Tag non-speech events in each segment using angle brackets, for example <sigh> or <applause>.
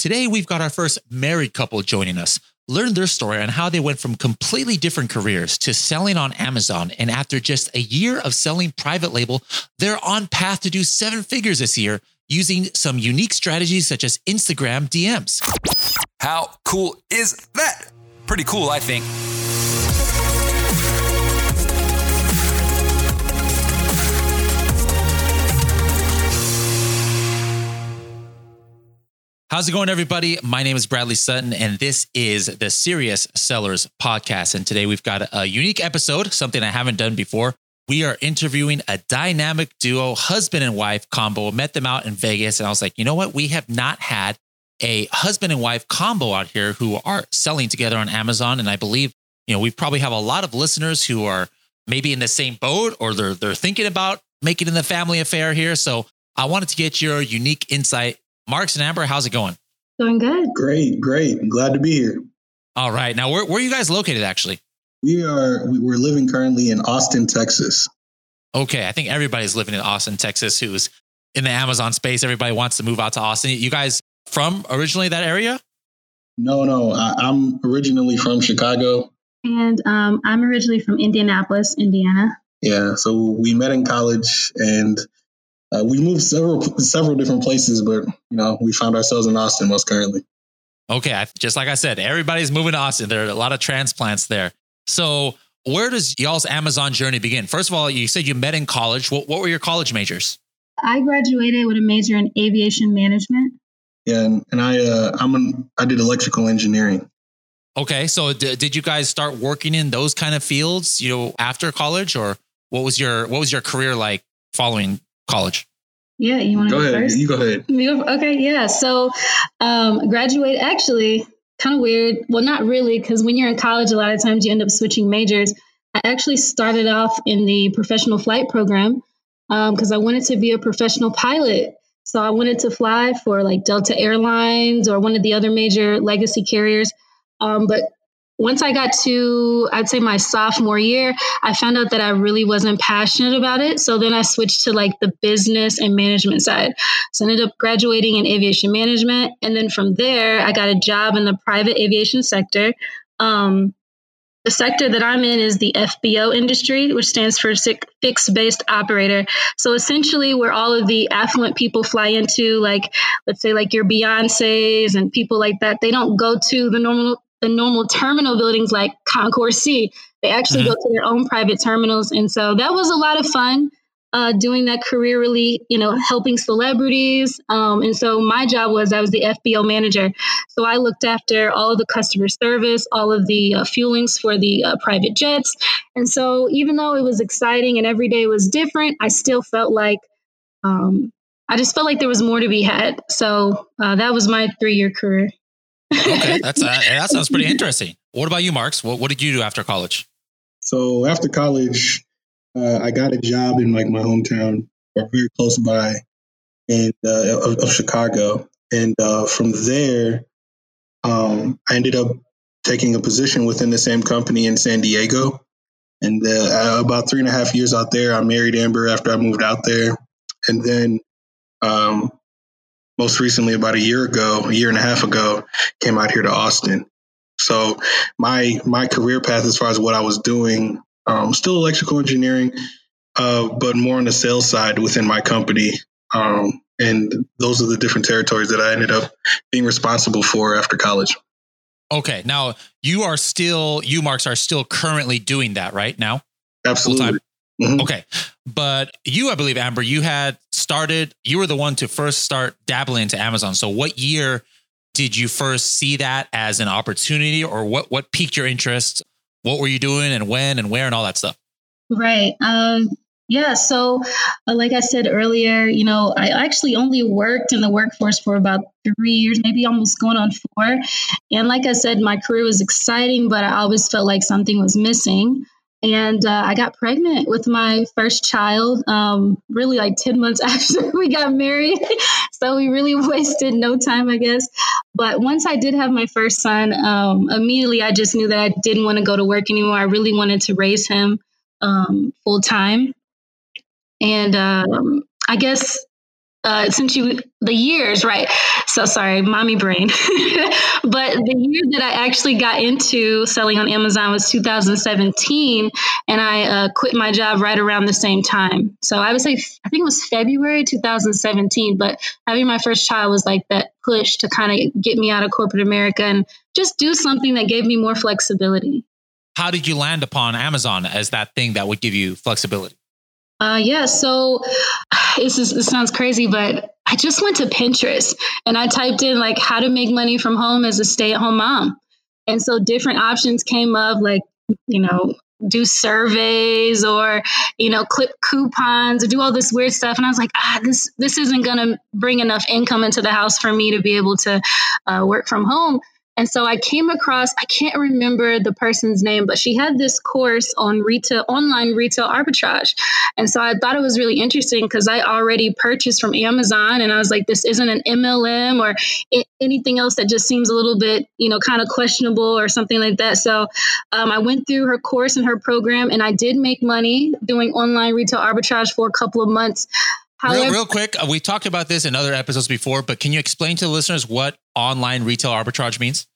Today, we've got our first married couple joining us. Learn their story on how they went from completely different careers to selling on Amazon. And after just a year of selling private label, they're on path to do seven figures this year using some unique strategies such as Instagram DMs. How cool is that? Pretty cool, I think. How's it going, everybody? My name is Bradley Sutton, and this is the Serious Sellers Podcast. And today we've got a unique episode, something I haven't done before. We are interviewing a dynamic duo, husband and wife combo. Met them out in Vegas, and I was like, you know what? We have not had a husband and wife combo out here who are selling together on Amazon. And I believe, you know, we probably have a lot of listeners who are maybe in the same boat or they're they're thinking about making it in the family affair here. So I wanted to get your unique insight Marks and Amber, how's it going? Going good. Great, great. I'm glad to be here. All right. Now, where, where are you guys located actually? We are, we're living currently in Austin, Texas. Okay. I think everybody's living in Austin, Texas, who's in the Amazon space. Everybody wants to move out to Austin. You guys from originally that area? No, no. I, am originally from Chicago. And um, I'm originally from Indianapolis, Indiana. Yeah. So we met in college and uh, we moved several <laughs> several different places, but you know we found ourselves in Austin most currently. Okay, just like I said, everybody's moving to Austin. There are a lot of transplants there. So where does y'all's Amazon journey begin? First of all, you said you met in college. What, what were your college majors? I graduated with a major in aviation management. Yeah, and, and I uh, I'm an, I did electrical engineering. Okay, so d- did you guys start working in those kind of fields, you know, after college, or what was your what was your career like following college? Yeah, you want to go, go ahead. First? You go ahead. Okay, yeah. So, um, graduate actually kind of weird. Well, not really, because when you're in college, a lot of times you end up switching majors. I actually started off in the professional flight program because um, I wanted to be a professional pilot. So I wanted to fly for like Delta Airlines or one of the other major legacy carriers. Um, but once I got to, I'd say my sophomore year, I found out that I really wasn't passionate about it. So then I switched to like the business and management side. So I ended up graduating in aviation management. And then from there, I got a job in the private aviation sector. Um, the sector that I'm in is the FBO industry, which stands for fixed based operator. So essentially, where all of the affluent people fly into, like, let's say, like your Beyonce's and people like that, they don't go to the normal the normal terminal buildings like Concourse C. They actually mm-hmm. go to their own private terminals. And so that was a lot of fun uh, doing that career, really, you know, helping celebrities. Um, and so my job was I was the FBO manager. So I looked after all of the customer service, all of the uh, fuelings for the uh, private jets. And so even though it was exciting and every day was different, I still felt like, um, I just felt like there was more to be had. So uh, that was my three year career okay, that's uh, that sounds pretty interesting. What about you, Marks? What what did you do after college? So after college, uh, I got a job in like my hometown, or very close by, and uh, of, of, Chicago. And uh, from there, um, I ended up taking a position within the same company in San Diego. And uh, about three and a half years out there, I married Amber after I moved out there. And then um, most recently about a year ago, a year and a half ago, came out here to Austin. So my my career path, as far as what I was doing, um, still electrical engineering, uh, but more on the sales side within my company. Um, and those are the different territories that I ended up being responsible for after college. Okay, now you are still you marks are still currently doing that right now. Absolutely. Mm-hmm. Okay. But you, I believe, Amber, you had started, you were the one to first start dabbling into Amazon. So what year did you first see that as an opportunity or what, what piqued your interest? What were you doing and when and where and all that stuff? Right. Um, yeah. So, uh, like I said earlier, you know, I actually only worked in the workforce for about three years, maybe almost going on four. And like I said, my career was exciting, but I always felt like something was missing. And uh, I got pregnant with my first child, um, really like 10 months <laughs> after we got married. <laughs> so we really wasted no time, I guess. But once I did have my first son, um, immediately I just knew that I didn't want to go to work anymore. I really wanted to raise him um, full time. And um, I guess uh, since you the years right. So sorry mommy brain. <laughs> But the year that i actually got into selling on amazon was 2017 and i uh, quit my job right around the same time. So i would say i think it was february 2017 but having my first child was like that push to kind of get me out of corporate america and just do something that gave me more flexibility. How did you land upon amazon as that thing that would give you flexibility uh, yeah, so <sighs> this is this sounds crazy, but I just went to Pinterest and I typed in like how to make money from home as a stay-at-home mom. And so different options came up like, you know, do surveys or, you know, clip coupons or do all this weird stuff. And I was like, ah, this this isn't gonna bring enough income into the house for me to be able to uh, work from home. And so I came across, I can't remember the person's name, but she had this course on retail, online retail arbitrage. And so I thought it was really interesting because I already purchased from Amazon and I was like, this isn't an MLM or anything else that just seems a little bit, you know, kind of questionable or something like that. So um, I went through her course and her program and I did make money doing online retail arbitrage for a couple of months. However, real, real quick, uh, we talked about this in other episodes before, but can you explain to the listeners what online retail arbitrage means?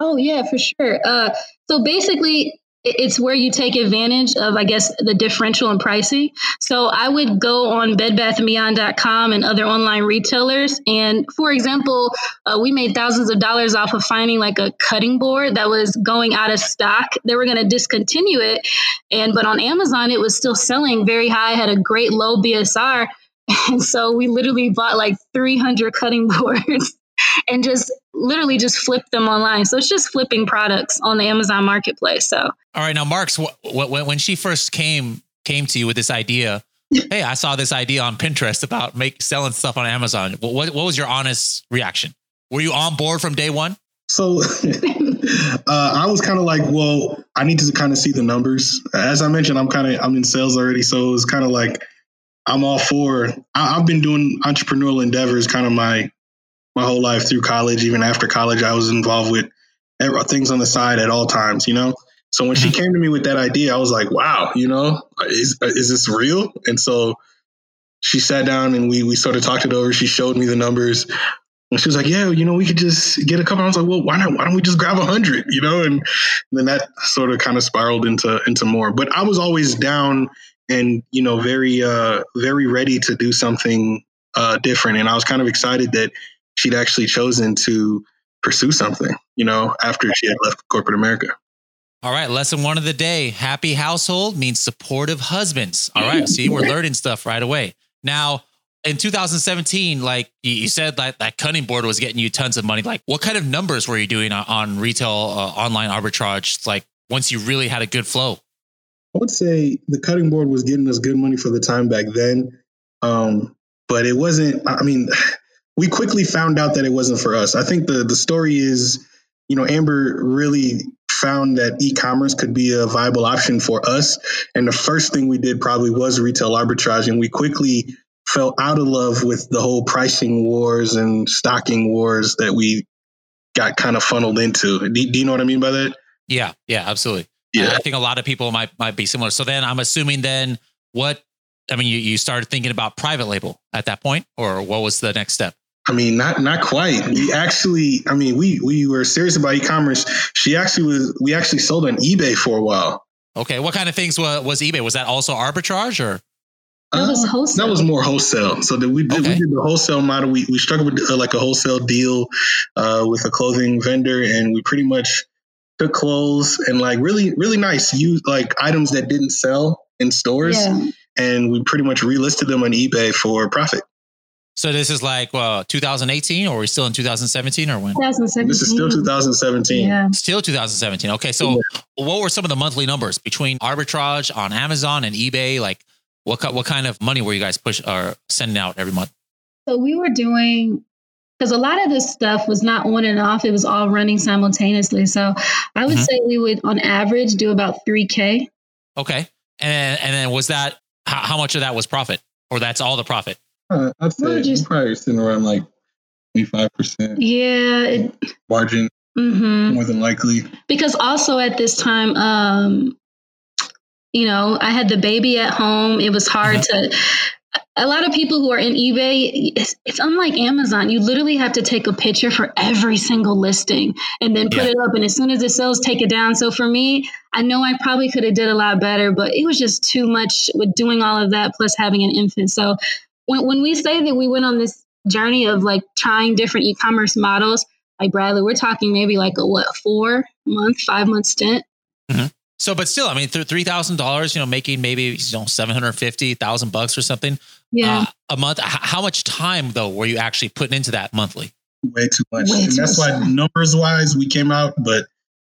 Oh yeah, for sure. Uh, so basically, it's where you take advantage of, I guess, the differential in pricing. So I would go on bedbathandbeyond.com and other online retailers. And for example, uh, we made thousands of dollars off of finding like a cutting board that was going out of stock. They were going to discontinue it. And, but on Amazon, it was still selling very high, had a great low BSR. <laughs> And so we literally bought like 300 cutting <laughs> boards and just literally just flip them online. So it's just flipping products on the Amazon marketplace. So all right, now Marks, what, what, when she first came came to you with this idea, <laughs> hey, I saw this idea on Pinterest about make selling stuff on Amazon. What, what, what was your honest reaction? Were you on board from day one? So uh, I was kind of like, well, I need to kind of see the numbers. As I mentioned, I'm kind of I'm in sales already, so it's kind of like I'm all for. I, have been doing entrepreneurial endeavors, kind of my my whole life through college. Even after college, I was involved with things on the side at all times, you know? So when she mm-hmm. came to me with that idea, I was like, wow, you know, is, is this real? And so she sat down and we, we sort of talked it over. She showed me the numbers and she was like, yeah, you know, we could just get a couple. I was like, well, why not? Why don't we just grab a hundred, you know? And then that sort of kind of spiraled into, into more, but I was always down and, you know, very, uh, very ready to do something, uh, different. And I was kind of excited that she'd actually chosen to pursue something, you know, after she had left corporate America. All right, lesson one of the day. Happy household means supportive husbands. All right, see, we're learning stuff right away. Now, in 2017, like you said, that that cutting board was getting you tons of money. Like, what kind of numbers were you doing on retail uh, online arbitrage? Like, once you really had a good flow. I would say the cutting board was getting us good money for the time back then, um, but it wasn't. I mean, <sighs> we quickly found out that it wasn't for us. I think the the story is, you know, Amber really found that e-commerce could be a viable option for us, and the first thing we did probably was retail arbitrage, and we quickly fell out of love with the whole pricing wars and stocking wars that we got kind of funneled into. Do, do you know what I mean by that? Yeah, yeah, absolutely. Yeah, I think a lot of people might might be similar. So then I'm assuming then what I mean, you, you started thinking about private label at that point, or what was the next step? I mean, not not quite. We actually, I mean, we we were serious about e-commerce. She actually was. We actually sold on eBay for a while. Okay, what kind of things was, was eBay? Was that also arbitrage or? That was wholesale. Uh, that was more wholesale. So that we did, okay. we did the wholesale model. We we struck with uh, like a wholesale deal uh, with a clothing vendor, and we pretty much took clothes and like really really nice used like items that didn't sell in stores, yeah. and we pretty much relisted them on eBay for profit. So this is like well, 2018, or are we still in 2017, or when? 2017. This is still 2017. Yeah. Still 2017. Okay, so yeah. what were some of the monthly numbers between arbitrage on Amazon and eBay? Like, what what kind of money were you guys push or sending out every month? So we were doing because a lot of this stuff was not on and off; it was all running simultaneously. So I would mm-hmm. say we would, on average, do about 3k. Okay, and and then was that how, how much of that was profit, or that's all the profit? Uh, I'd say just, probably sitting around like 25%. Yeah. It, margin. Mm-hmm. More than likely. Because also at this time, um, you know, I had the baby at home. It was hard mm-hmm. to a lot of people who are in eBay, it's, it's, unlike Amazon. You literally have to take a picture for every single listing and then put yeah. it up. And as soon as it sells, take it down. So for me, I know I probably could have did a lot better, but it was just too much with doing all of that plus having an infant. So when, when we say that we went on this journey of like trying different e-commerce models, like Bradley, we're talking maybe like a what four month, five month stint. Mm-hmm. So, but still, I mean, three thousand dollars, you know, making maybe you know seven hundred fifty thousand bucks or something, yeah, uh, a month. How much time though were you actually putting into that monthly? Way too much, Way and too that's much. why numbers wise we came out, but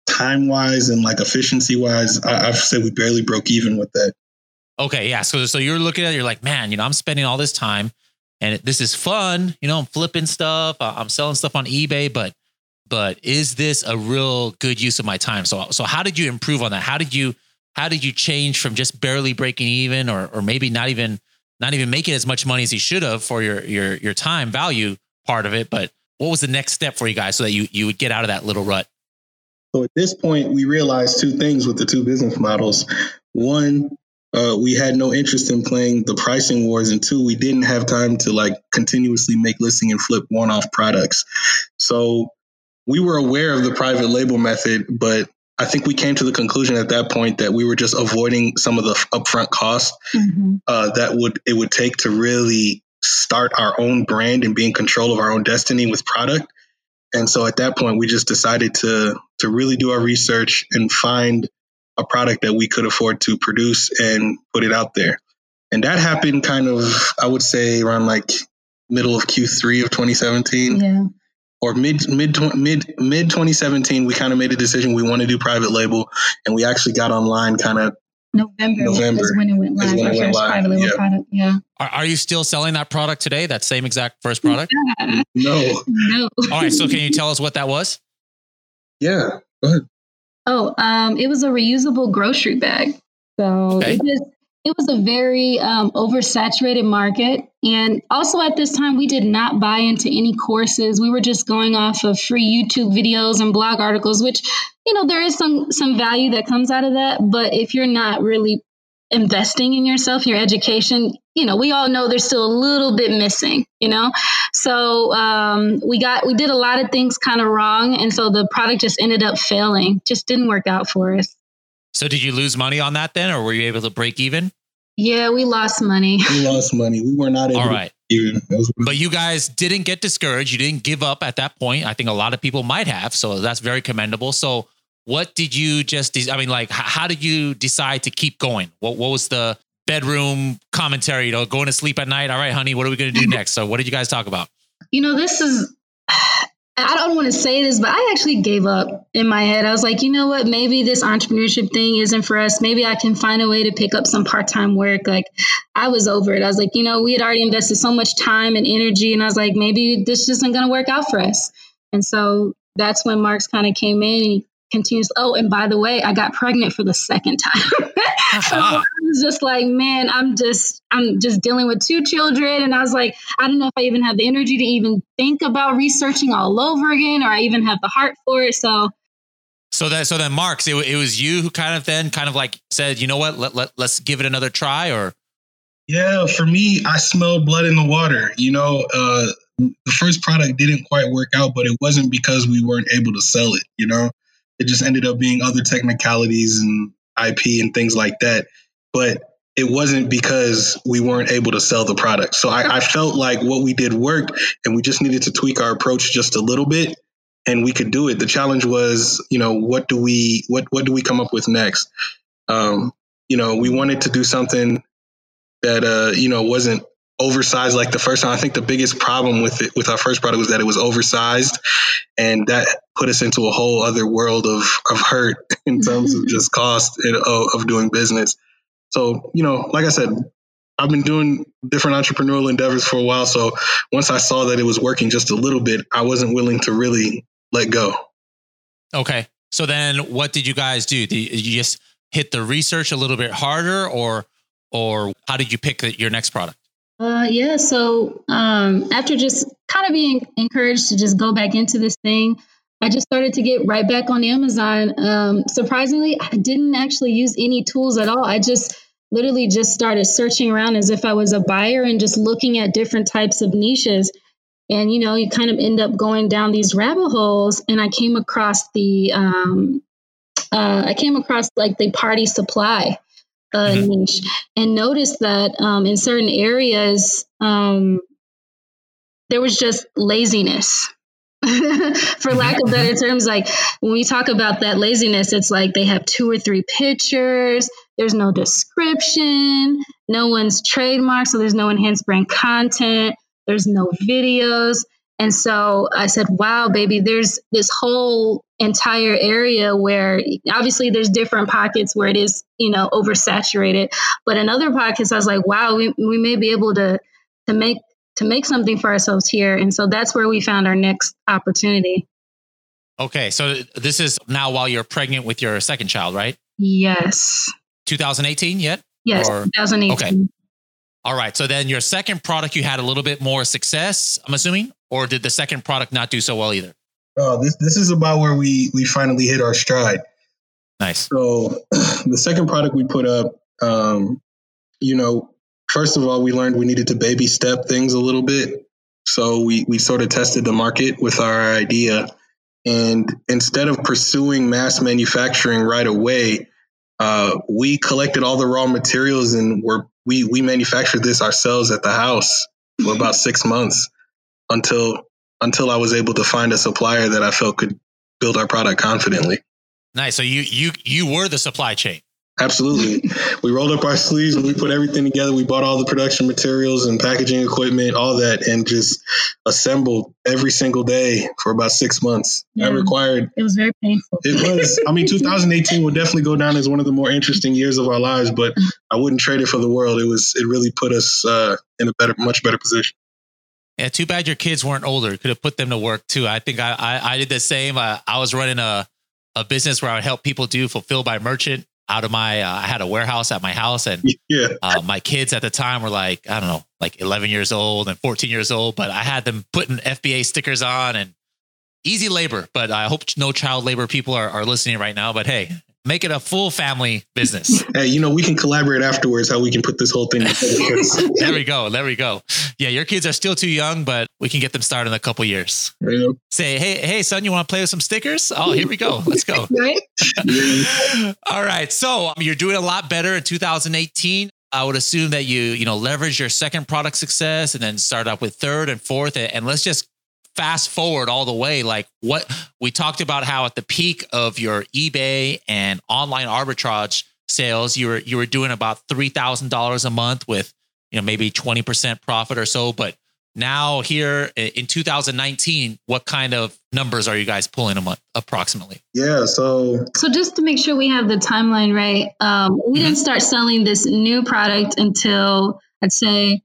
time wise and like efficiency wise, I, I've said we barely broke even with that. Okay, yeah. So, so you're looking at, it, you're like, man, you know, I'm spending all this time, and this is fun. You know, I'm flipping stuff, I'm selling stuff on eBay, but but is this a real good use of my time? So, so how did you improve on that? How did you, how did you change from just barely breaking even or, or maybe not even, not even making as much money as you should have for your, your, your time value part of it? But what was the next step for you guys so that you, you would get out of that little rut? So at this point, we realized two things with the two business models. One, uh, we had no interest in playing the pricing wars, and two, we didn't have time to like continuously make listing and flip one-off products. So we were aware of the private label method, but I think we came to the conclusion at that point that we were just avoiding some of the upfront costs mm-hmm. uh, that would it would take to really start our own brand and be in control of our own destiny with product. And so at that point, we just decided to to really do our research and find a product that we could afford to produce and put it out there. And that happened kind of, I would say, around like middle of Q3 of 2017. Yeah or mid mid mid mid 2017 we kind of made a decision we want to do private label and we actually got online kind of November, November is when it went live. Our first live. private label yeah. product. Yeah. Are, are, you still selling that product today? That same exact first product? Yeah. No. No. All right. So can you tell us what that was? Yeah. Go ahead. Oh, um, it was a reusable grocery bag. So okay. it just it was a very um, oversaturated market. And also at this time, we did not buy into any courses. We were just going off of free YouTube videos and blog articles, which, you know, there is some some value that comes out of that. But if you're not really investing in yourself, your education, you know, we all know there's still a little bit missing, you know? So um, we got, we did a lot of things kind of wrong. And so the product just ended up failing, just didn't work out for us. So did you lose money on that then, or were you able to break even? Yeah, we lost money. <laughs> We lost money. We were not able All right. even. But you guys didn't get discouraged. You didn't give up at that point. I think a lot of people might have. So that's very commendable. So what did you just, I mean, like, how did you decide to keep going? What, what was the bedroom commentary, you know, going to sleep at night? All right, honey, what are we going to do <laughs> next? So what did you guys talk about? You know, this is I don't want to say this, but I actually gave up in my head. I was like, you know what? Maybe this entrepreneurship thing isn't for us. Maybe I can find a way to pick up some part time work. Like, I was over it. I was like, you know, we had already invested so much time and energy. And I was like, maybe this isn't going to work out for us. And so that's when Marks kind of came in and he continues. Oh, and by the way, I got pregnant for the second time. I <laughs> <laughs> ah. Was just like, man, I'm just, I'm just dealing with two children, and I was like, I don't know if I even have the energy to even think about researching all over again, or I even have the heart for it. So. So that so then Marks, it, it was you who kind of then kind of like said, you know what, let, let let's give it another try, or yeah, for me, I smelled blood in the water. You know, uh, the first product didn't quite work out, but it wasn't because we weren't able to sell it. You know, it just ended up being other technicalities and IP and things like that. But it wasn't because we weren't able to sell the product. So I, I, felt like what we did worked and we just needed to tweak our approach just a little bit and we could do it. The challenge was, you know, what do we what what do we come up with next? Um, you know, we wanted to do something that uh, you know, wasn't oversized like the first time. I think the biggest problem with it with our first product was that it was oversized, and that put us into a whole other world of of hurt <laughs> in terms of <laughs> just cost of, of doing business. So you know, like I said, I've been doing different entrepreneurial endeavors for a while. So once I saw that it was working just a little bit, I wasn't willing to really let go. Okay. So then what did you guys do? Did you just hit the research a little bit harder or or how did you pick your next product? Uh, yeah. So um, after just kind of being encouraged to just go back into this thing, I just started to get right back on Amazon. Um, surprisingly, I didn't actually use any tools at all. I just literally just started searching around as if I was a buyer and just looking at different types of niches. And you know, you kind of end up going down these rabbit holes. And I came across the, um, uh, I came across like the party supply uh, mm-hmm. niche, and noticed that um, in certain areas um, there was just laziness. <laughs> for lack of better terms, like when we talk about that laziness, it's like they have two or three pictures, there's no description, no one's trademark, so there's no enhanced brand content, there's no videos. And so I said, wow, baby, there's this whole entire area where obviously there's different pockets where it is, you know, oversaturated. But in other pockets, I was like, wow, we, we may be able to to make to make something for ourselves here. And so that's where we found our next opportunity. Okay. So this is now while you're pregnant with your second child, right? Yes. 2018 yet? Yes, or? 2018. Okay. All right. So then your second product, you had a little bit more success, I'm assuming, or did the second product not do so well either? Oh, this this is about where we we finally hit our stride. Nice. So <clears throat> the second product we put up, um, you know, first of all, we learned we needed to baby step things a little bit. So we we sort of tested the market with our idea, and instead of pursuing mass manufacturing right away, uh, we collected all the raw materials and we're, we we manufactured this ourselves at the house for about six months until until I was able to find a supplier that I felt could build our product confidently. Nice. So you you you were the supply chain. Absolutely. <laughs> we rolled up our sleeves and we put everything together. We bought all the production materials and packaging equipment, all that, and just assembled every single day for about six months. Yeah. That required. It was very painful. It was. I mean, <laughs> 2018 will definitely go down as one of the more interesting years of our lives, but I wouldn't trade it for the world. It was. It really put us uh, in a better, much better position. Yeah, too bad your kids weren't older. Could have put them to work too. I think I I, I did the same. Uh, I was running a a business where I would help people do fulfill by merchant out of my. Uh, I had a warehouse at my house, and <laughs> yeah. uh, my kids at the time were like I don't know, like 11 years old and 14 years old. But I had them putting FBA stickers on and easy labor. But I hope no child labor people are, are listening right now. But hey, make it a full family business. <laughs> Hey, you know, we can collaborate afterwards how we can put this whole thing together. <laughs> there we go. There we go. Yeah, your kids are still too young, but we can get them started in a couple years. Yeah. Say, hey, hey, son, you want to play with some stickers? Oh, here we go. Let's go. <laughs> All right. So um, you're doing a lot better in 2018. I would assume that you, you know, leverage your second product success and then start up with third and fourth. And let's just fast forward all the way, like what we talked about how at the peak of your eBay and online arbitrage sales, you were you were doing about three thousand dollars a month with you know maybe twenty percent profit or so. But now here in 2019, what kind of numbers are you guys pulling a month approximately? Yeah, so so just to make sure we have the timeline right, um, we mm-hmm. didn't start selling this new product until I'd say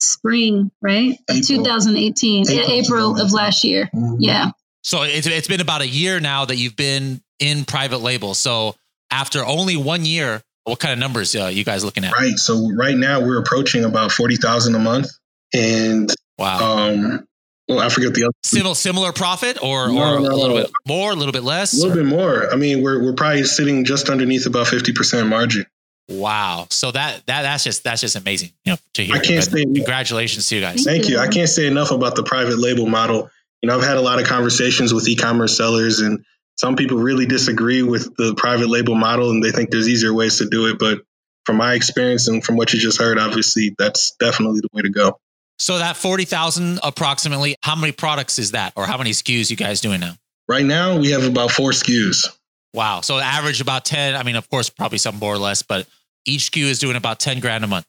spring, right? April. 2018, April, April of last year. Mm-hmm. Yeah. So it's, it's been about a year now that you've been in private label. So after only one year, what kind of numbers uh, you guys looking at? Right. So right now we're approaching about 40,000 a month. And wow. Um, well, I forget the other. Similar, similar profit or, no, or no, a little no. bit more, a little bit less? A little or? bit more. I mean, we're, we're probably sitting just underneath about 50% margin. Wow. So that that that's just that's just amazing. You know, to hear. I can't say congratulations to you guys. Thank you. I can't say enough about the private label model. You know, I've had a lot of conversations with e-commerce sellers and some people really disagree with the private label model and they think there's easier ways to do it, but from my experience and from what you just heard, obviously that's definitely the way to go. So that 40,000 approximately, how many products is that or how many SKUs you guys doing now? Right now we have about 4 SKUs. Wow. So average about 10. I mean, of course, probably some more or less, but each SKU is doing about 10 grand a month.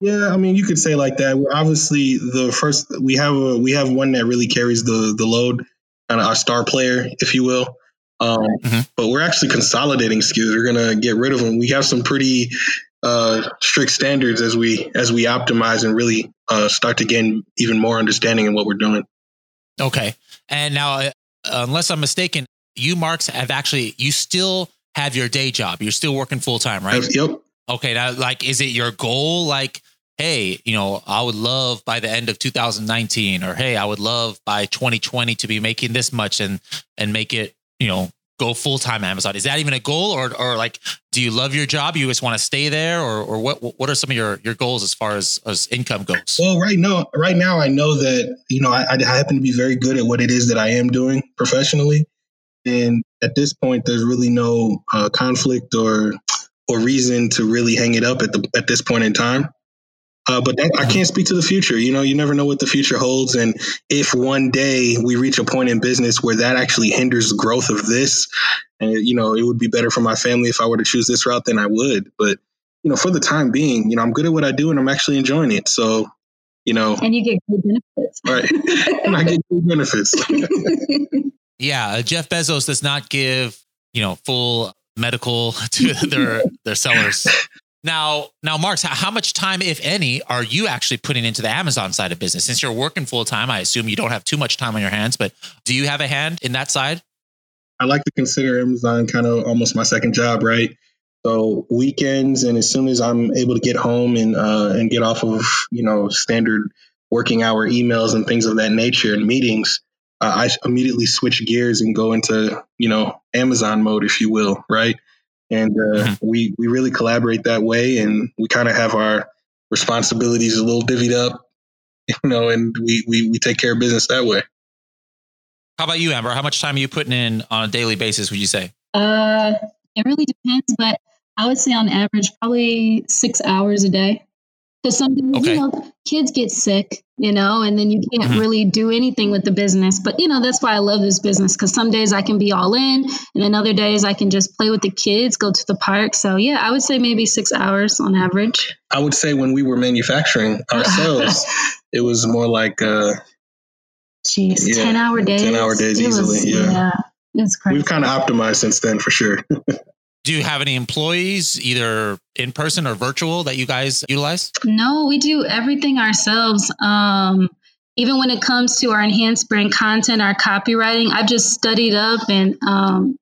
Yeah, I mean, you could say like that. We're obviously the first we have a we have one that really carries the the load, kind of our star player, if you will. Um, mm-hmm. But we're actually consolidating SKUs. We're gonna get rid of them. We have some pretty uh, strict standards as we as we optimize and really uh, start to gain even more understanding in what we're doing. Okay, and now, uh, unless I'm mistaken, you Marks have actually you still have your day job. You're still working full time, right? Yep. Okay, now like is it your goal like hey, you know, I would love by the end of 2019 or hey, I would love by 2020 to be making this much and and make it, you know, go full time Amazon. Is that even a goal, or or like, do you love your job? You just want to stay there, or or what what are some of your your goals as far as as income goes? Well, right now, right now, I know that you know I, I happen to be very good at what it is that I am doing professionally, and at this point, there's really no uh, conflict or or reason to really hang it up at the at this point in time. Uh, but that, I can't speak to the future. You know, you never know what the future holds. And if one day we reach a point in business where that actually hinders growth of this, and you know, it would be better for my family if I were to choose this route, then I would. But you know, for the time being, you know, I'm good at what I do and I'm actually enjoying it. So, you know, and you get good benefits, right? and I get good benefits. <laughs> yeah, uh, Jeff Bezos does not give you know full medical <laughs> to their their sellers. Now, now, Marks, how much time, if any, are you actually putting into the Amazon side of business? Since you're working full time, I assume you don't have too much time on your hands, but do you have a hand in that side? I like to consider Amazon kind of almost my second job, right? So weekends, and as soon as I'm able to get home and uh, and get off of you know standard working hour emails and things of that nature and meetings, uh, I immediately switch gears and go into you know Amazon mode, if you will, right? and uh, mm-hmm. we we really collaborate that way, and we kind of have our responsibilities a little divvied up, <laughs> you know, and we, we we take care of business that way. How about you, Amber? How much time are you putting in on a daily basis? Would you say? Uh, it really depends, but I would say on average probably six hours a day. Because sometimes okay. you know kids get sick, you know, and then you can't mm-hmm. really do anything with the business. But you know that's why I love this business because some days I can be all in, and then other days I can just play with the kids, go to the park. So yeah, I would say maybe six hours on average. I would say when we were manufacturing <laughs> ourselves, it was more like uh, Jeez, yeah, ten hour days. Ten hour days it easily. Was, yeah. yeah. It's crazy. We've kind of optimized since then for sure. <laughs> do you have any employees either in person or virtual that you guys utilize no we do everything ourselves um, even when it comes to our enhanced brand content our copywriting i've just studied up and um,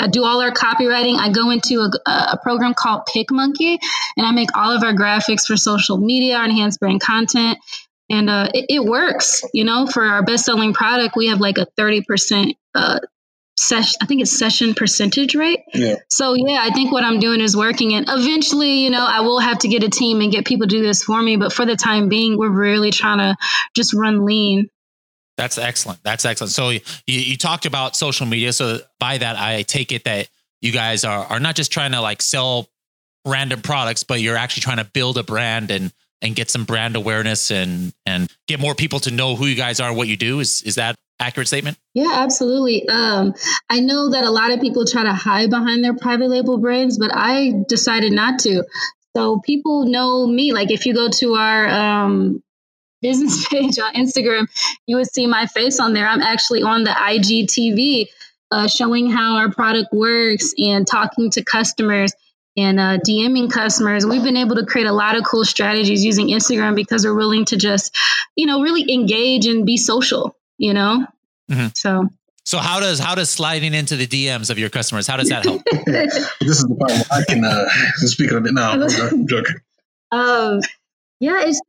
I do all our copywriting. I go into a, a, program called PicMonkey, and I make all of our graphics for social media, our enhanced brand content, and uh, it, it, works. You know, for our best-selling product, we have like a thirty percent uh, session i think it's session percentage rate yeah. So yeah i think what i'm doing is working and eventually you know i will have to get a team and get people to do this for me but for the time being we're really trying to just run lean. That's excellent. That's excellent. So you, you talked about social media. So by that i take it that you guys are, are not just trying to like sell random products but you're actually trying to build a brand and and get some brand awareness and and get more people to know who you guys are and what you do. Is is that accurate statement? Yeah, absolutely. Um, I know that a lot of people try to hide behind their private label brands, but I decided not to. So people know me. Like if you go to our um, business <laughs> page on Instagram, you would see my face on there. I'm actually on the IGTV uh, showing how our product works and talking to customers and uh, DMing customers. We've been able to create a lot of cool strategies using Instagram because we're willing to just, you know, really engage and be social you know? Mm-hmm. So so how does how does sliding into the DMs of your customers how does that help? <laughs> this is the part where I can uh, speak on it now. <laughs> I'm joking. Um, yeah, it's.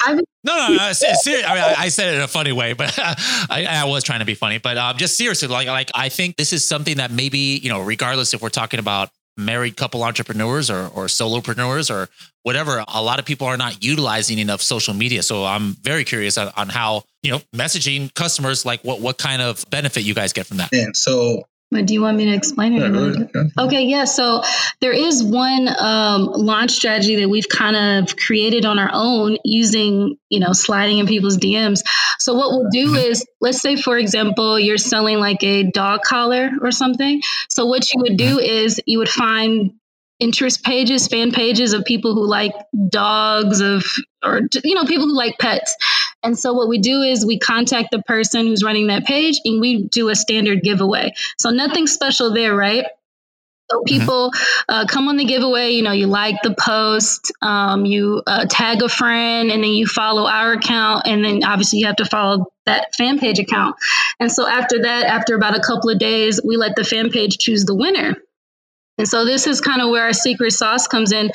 I, <laughs> no, no, no. Seriously, I, mean, I, said it in a funny way, but I, I was trying to be funny. But um, just seriously, like, like I think this is something that maybe you know, regardless if we're talking about married couple entrepreneurs or, or solopreneurs or whatever, a lot of people are not utilizing enough social media. So I'm very curious on, on how, you know, messaging customers, like what, what kind of benefit you guys get from that. And so but do you want me to explain it? Yeah, okay, yeah. So there is one um, launch strategy that we've kind of created on our own using, you know, sliding in people's DMs. So what we'll do mm-hmm. is, let's say, for example, you're selling like a dog collar or something. So what you would do mm-hmm. is you would find interest pages, fan pages of people who like dogs, of or you know people who like pets. And so what we do is we contact the person who's running that page and we do a standard giveaway. So nothing special there, right? So mm-hmm. people uh, come on the giveaway. You know, you like the post, um, you uh, tag a friend, and then you follow our account, and then obviously you have to follow that fan page account. And so after that, after about a couple of days, we let the fan page choose the winner. And so this is kind of where our secret sauce comes in.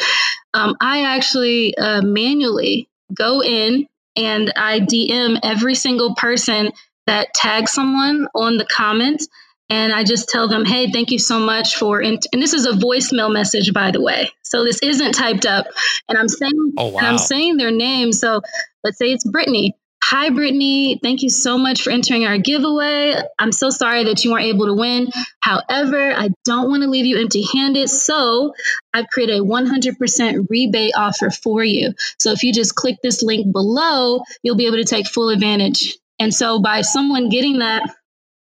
Um, I actually uh, manually go in and I DM every single person that tags someone on the comments. and I just tell them, hey, thank you so much for, and, and this is a voicemail message, by the way. So this isn't typed up. And I'm saying, oh, wow. and I'm saying their name. So let's say it's Brittany. Hi, Brittany. Thank you so much for entering our giveaway. I'm so sorry that you weren't able to win. However, I don't want to leave you empty handed. So I've created a 100% rebate offer for you. So if you just click this link below, you'll be able to take full advantage. And so by someone getting that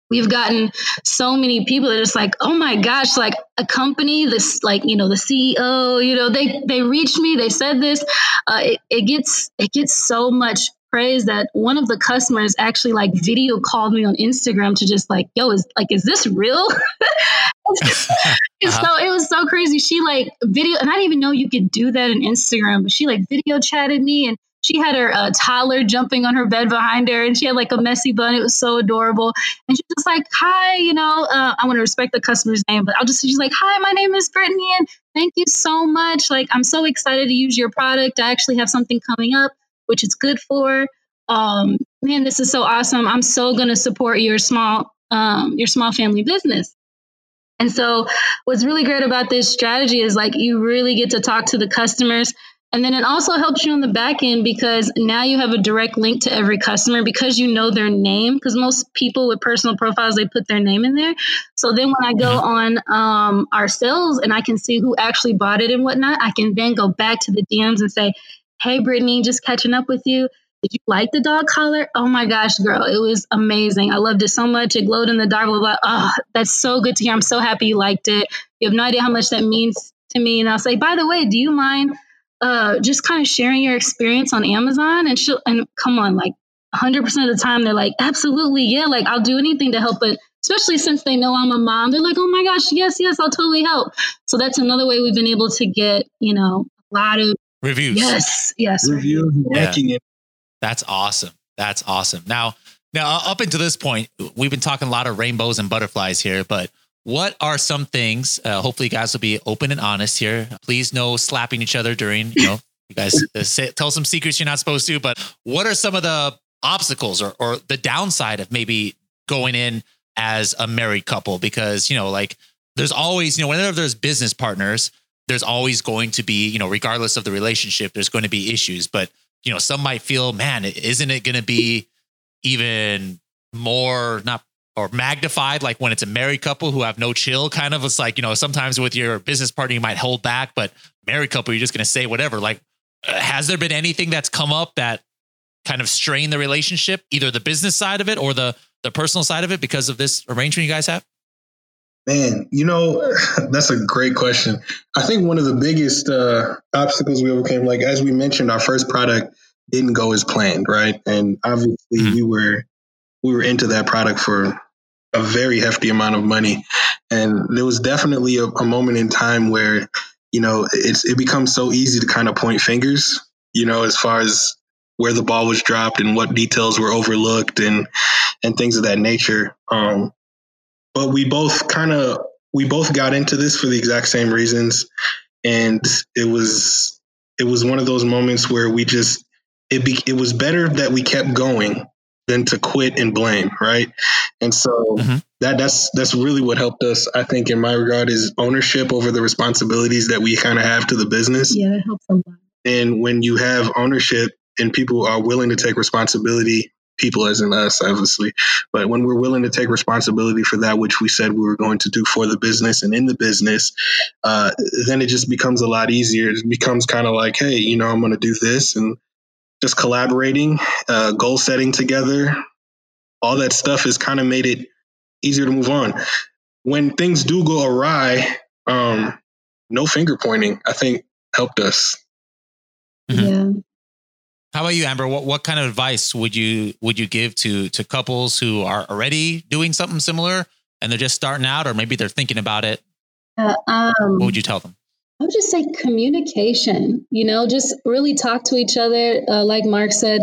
we've gotten so many people that are just like oh my gosh like a company this like you know the ceo you know they they reached me they said this uh, it, it gets it gets so much praise that one of the customers actually like video called me on instagram to just like yo is like is this real <laughs> uh-huh. so it was so crazy she like video and i didn't even know you could do that in instagram but she like video chatted me and she had her uh, toddler jumping on her bed behind her and she had like a messy bun. It was so adorable. And she's just like, hi, you know, uh, I want to respect the customer's name, but I'll just, she's like, hi, my name is Brittany and thank you so much. Like, I'm so excited to use your product. I actually have something coming up, which it's good for. Um, man, this is so awesome. I'm so going to support your small, um, your small family business. And so, what's really great about this strategy is like you really get to talk to the customers and then it also helps you on the back end because now you have a direct link to every customer because you know their name. Because most people with personal profiles, they put their name in there. So then when I go mm-hmm. on um, our sales and I can see who actually bought it and whatnot, I can then go back to the DMs and say, Hey, Brittany, just catching up with you. Did you like the dog collar? Oh my gosh, girl, it was amazing. I loved it so much. It glowed in the dark. Blah, blah. Oh, that's so good to hear. I'm so happy you liked it. You have no idea how much that means to me. And I'll say, by the way, do you mind uh, just kind of sharing your experience on Amazon. And she'll, and come on, like 100% of the time, they're like, absolutely, yeah, like I'll do anything to help. But especially since they know I'm a mom, they're like, oh my gosh, yes, yes, I'll totally help. So that's another way we've been able to get, you know, a lot of reviews. Yes, yes. Reviews. Yeah. That's awesome. That's awesome. Now, now up until this point, we've been talking a lot of rainbows and butterflies here, but what are some things? Uh, hopefully, you guys will be open and honest here. Please, no slapping each other during. You know, <laughs> you guys uh, say, tell some secrets you're not supposed to. But what are some of the obstacles or or the downside of maybe going in as a married couple? Because you know, like there's always you know whenever there's business partners, there's always going to be you know regardless of the relationship, there's going to be issues. But you know, some might feel, man, isn't it going to be even more not or magnified like when it's a married couple who have no chill kind of it's like you know sometimes with your business partner you might hold back but married couple you're just going to say whatever like uh, has there been anything that's come up that kind of strained the relationship either the business side of it or the the personal side of it because of this arrangement you guys have Man, you know, <laughs> that's a great question. I think one of the biggest uh, obstacles we overcame, like as we mentioned, our first product didn't go as planned, right? And obviously, mm-hmm. we were we were into that product for a very hefty amount of money. And there was definitely a, a moment in time where, you know, it's, it becomes so easy to kind of point fingers, you know, as far as where the ball was dropped and what details were overlooked and, and things of that nature. Um, but we both kind of, we both got into this for the exact same reasons. And it was, it was one of those moments where we just, it be, it was better that we kept going than to quit and blame, right? And so mm-hmm. that that's that's really what helped us, I think, in my regard, is ownership over the responsibilities that we kind of have to the business. Yeah, that helps a lot. And when you have ownership and people are willing to take responsibility, people as in us, obviously, but when we're willing to take responsibility for that which we said we were going to do for the business and in the business, uh, then it just becomes a lot easier. It becomes kind of like, hey, you know, I'm going to do this and just collaborating, uh, goal setting together, all that stuff has kind of made it easier to move on. When things do go awry, um, no finger pointing, I think helped us. Mm-hmm. Yeah. How about you, Amber? What what kind of advice would you would you give to to couples who are already doing something similar and they're just starting out, or maybe they're thinking about it? Uh, um, what would you tell them? I would just say communication, you know, just really talk to each other. Uh, like Mark said,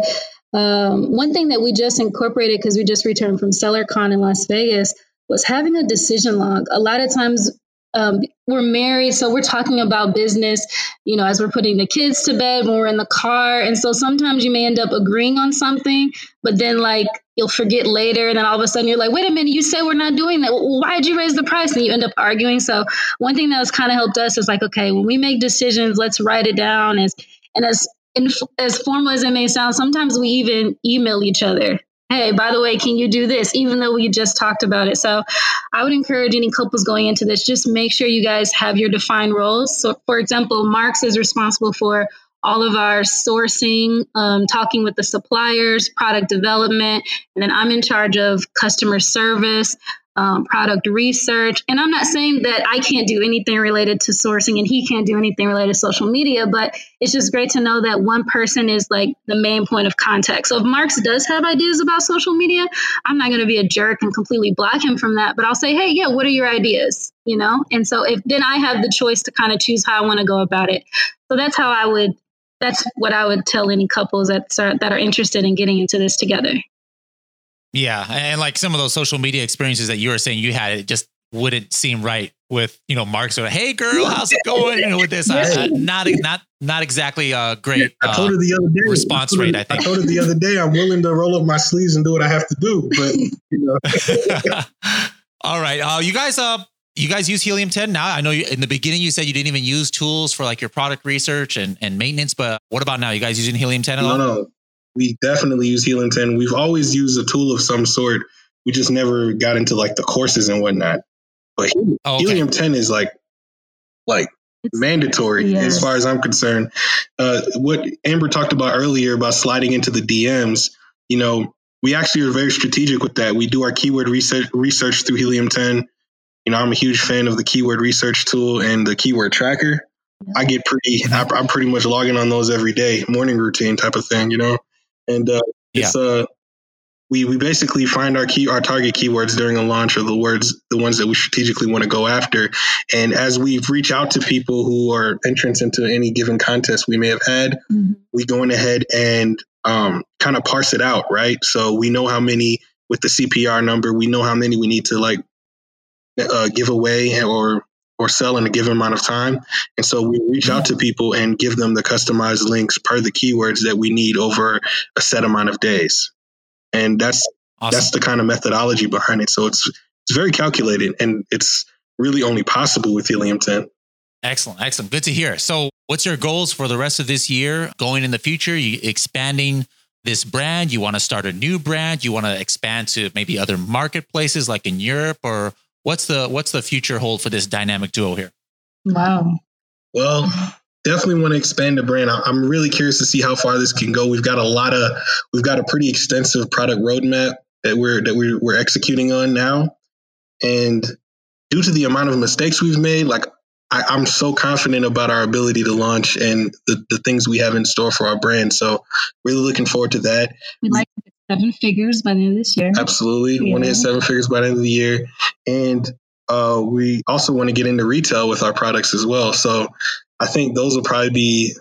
um, one thing that we just incorporated because we just returned from SellerCon in Las Vegas was having a decision log. A lot of times um, we're married, so we're talking about business, you know, as we're putting the kids to bed, when we're in the car. And so sometimes you may end up agreeing on something, but then like you'll forget later. And then all of a sudden you're like, wait a minute, you said we're not doing that. Well, why did you raise the price? And you end up arguing. So one thing that has kind of helped us is like, okay, when we make decisions, let's write it down. As, and as, as formal as it may sound, sometimes we even email each other hey, by the way, can you do this? Even though we just talked about it. So I would encourage any couples going into this, just make sure you guys have your defined roles. So, for example, Marks is responsible for all of our sourcing, um, talking with the suppliers, product development, and then I'm in charge of customer service, um, product research. And I'm not saying that I can't do anything related to sourcing and he can't do anything related to social media, but it's just great to know that one person is like the main point of contact. So if Marks does have ideas about social media, I'm not going to be a jerk and completely block him from that, but I'll say, hey, yeah, what are your ideas? You know? And so if then I have the choice to kind of choose how I want to go about it. So that's how I would that's what I would tell any couples that are, that are interested in getting into this together. Yeah, and like some of those social media experiences that you were saying you had, it just wouldn't seem right with you know Mark sort of, hey girl, how's it going? And with this, uh, not not not exactly a great. I told her the other day response rate. I think I told her the other day I'm willing to roll up my sleeves and do what I have to do, but you know. <laughs> All right, uh, you guys, uh, you guys use Helium 10 now. I know you, in the beginning you said you didn't even use tools for like your product research and, and maintenance, but what about now? You guys using Helium 10 at all? No, no we definitely use Helium 10. We've always used a tool of some sort. We just never got into like the courses and whatnot. But oh, okay. Helium 10 is like like it's, mandatory yes. as far as I'm concerned. Uh, what Amber talked about earlier about sliding into the DMs, you know, we actually are very strategic with that. We do our keyword research research through Helium 10. You know, I'm a huge fan of the keyword research tool and the keyword tracker. I get pretty, I'm pretty much logging on those every day, morning routine type of thing, you know? And uh, it's yeah. uh, we we basically find our key our target keywords during a launch or the words the ones that we strategically want to go after and as we reach out to people who are entrants into any given contest we may have had mm-hmm. we go in ahead and um, kind of parse it out right so we know how many with the cpr number we know how many we need to like uh, give away or or sell in a given amount of time. And so we reach out to mm-hmm. people and give them the customized links per the keywords that we need over a set amount of days. And that's awesome. that's the kind of methodology behind it. So it's it's very calculated and it's really only possible with Helium 10. Excellent. Excellent. Good to hear. So what's your goals for the rest of this year going in the future? You expanding this brand? You want to start a new brand? You want to expand to maybe other marketplaces like in Europe or What's the what's the future hold for this dynamic duo here? Wow. Well, definitely want to expand the brand. I'm really curious to see how far this can go. We've got a lot of we've got a pretty extensive product roadmap that we're that we're, we're executing on now, and due to the amount of mistakes we've made, like I, am so confident about our ability to launch and the, the things we have in store for our brand. So really looking forward to that. We'd like to seven figures by the end of this year. Absolutely. Yeah. Want to hit seven figures by the end of the year. And uh, we also want to get into retail with our products as well. So I think those will probably be,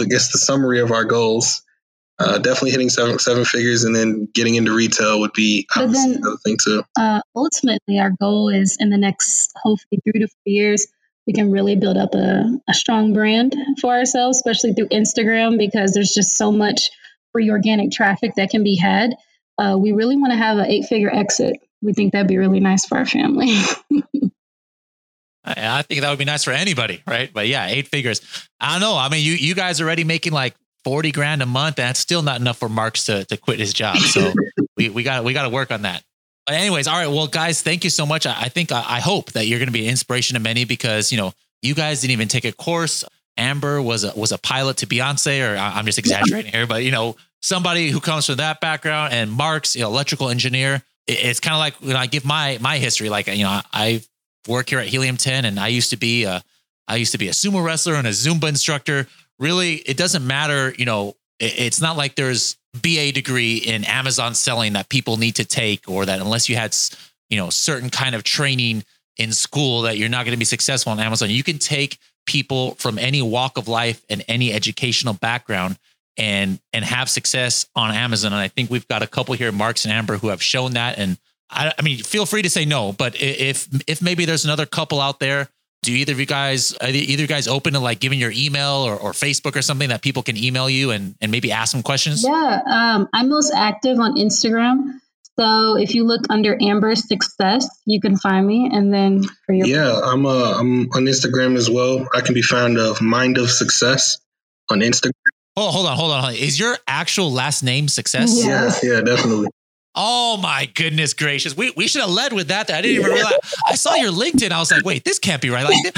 I guess, the summary of our goals. Uh, definitely hitting seven seven figures and then getting into retail would be then, another thing too. Uh, ultimately, our goal is in the next hopefully three to four years, we can really build up a, a strong brand for ourselves, especially through Instagram, because there's just so much free organic traffic that can be had. Uh, we really want to have an eight figure exit. We think that'd be really nice for our family. <laughs> I think that would be nice for anybody, right? But yeah, eight figures. I don't know. I mean, you you guys are already making like 40 grand a month. and That's still not enough for Marks to, to quit his job. So <laughs> we, we got we got to work on that. But anyways, all right. Well, guys, thank you so much. I, I think I, I hope that you're going to be an inspiration to many because you know you guys didn't even take a course. Amber was a was a pilot to Beyonce, or I'm just exaggerating here, but you know, somebody who comes from that background, and Mark's you know, electrical engineer. It's kind of like when I give my my history, like you know, I work here at Helium 10, and I used to be a I used to be a sumo wrestler and a Zumba instructor. Really, it doesn't matter. You know, it's not like there's BA degree in Amazon selling that people need to take, or that unless you had you know certain kind of training in school that you're not going to be successful on Amazon. You can take people from any walk of life and any educational background and and have success on Amazon. And I think we've got a couple here, Marks and Amber, who have shown that. And I, I mean, feel free to say no, but if if maybe there's another couple out there Do either of you guys, either either you guys open to like giving your email or, or Facebook or something that people can email you and, and maybe ask some questions? Yeah, um, I'm most active on Instagram. So if you look under Amber Success, you can find me. And then for your Yeah, I'm uh, I'm on Instagram as well. I can be found of Mind of Success on Instagram. Oh, hold on, hold on. Hold on. Is your actual last name Success? Yeah. Yeah, yeah, definitely. Oh my goodness gracious. We, we should have led with that. I didn't even realize. I saw your LinkedIn. I was like, wait, this can't be right. Like,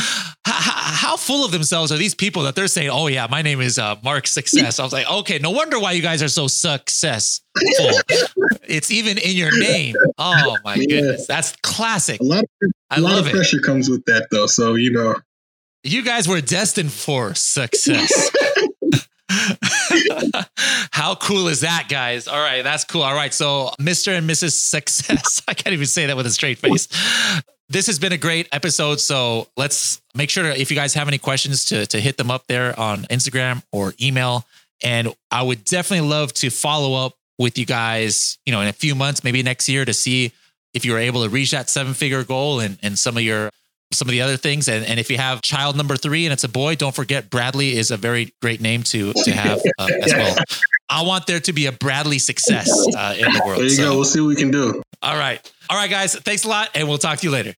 how, how full of themselves are these people that they're saying, oh yeah, my name is uh, Mark Success. I was like, okay, no wonder why you guys are so successful. it's even in your name. Oh my Yeah. goodness. That's classic. A lot of I lot love of it. pressure comes with that though. So you know, You guys were destined for success. <laughs> <laughs> How cool is that, guys? All right, that's cool. All right, so Mr. and Mrs. Success. <laughs> I can't even say that with a straight face. This has been a great episode. So let's make sure if you guys have any questions to, to hit them up there on Instagram or email. And I would definitely love to follow up with you guys, you know, in a few months, maybe next year to see if you were able to reach that seven figure goal and, and some of your some of the other things. And, and if you have child number three and it's a boy, don't forget Bradley is a very great name to to have uh, as well. I want there to be a Bradley success uh, in the world. there you So, go. We'll see what we can do. All right. All right, guys. Thanks a lot. And we'll talk to you later.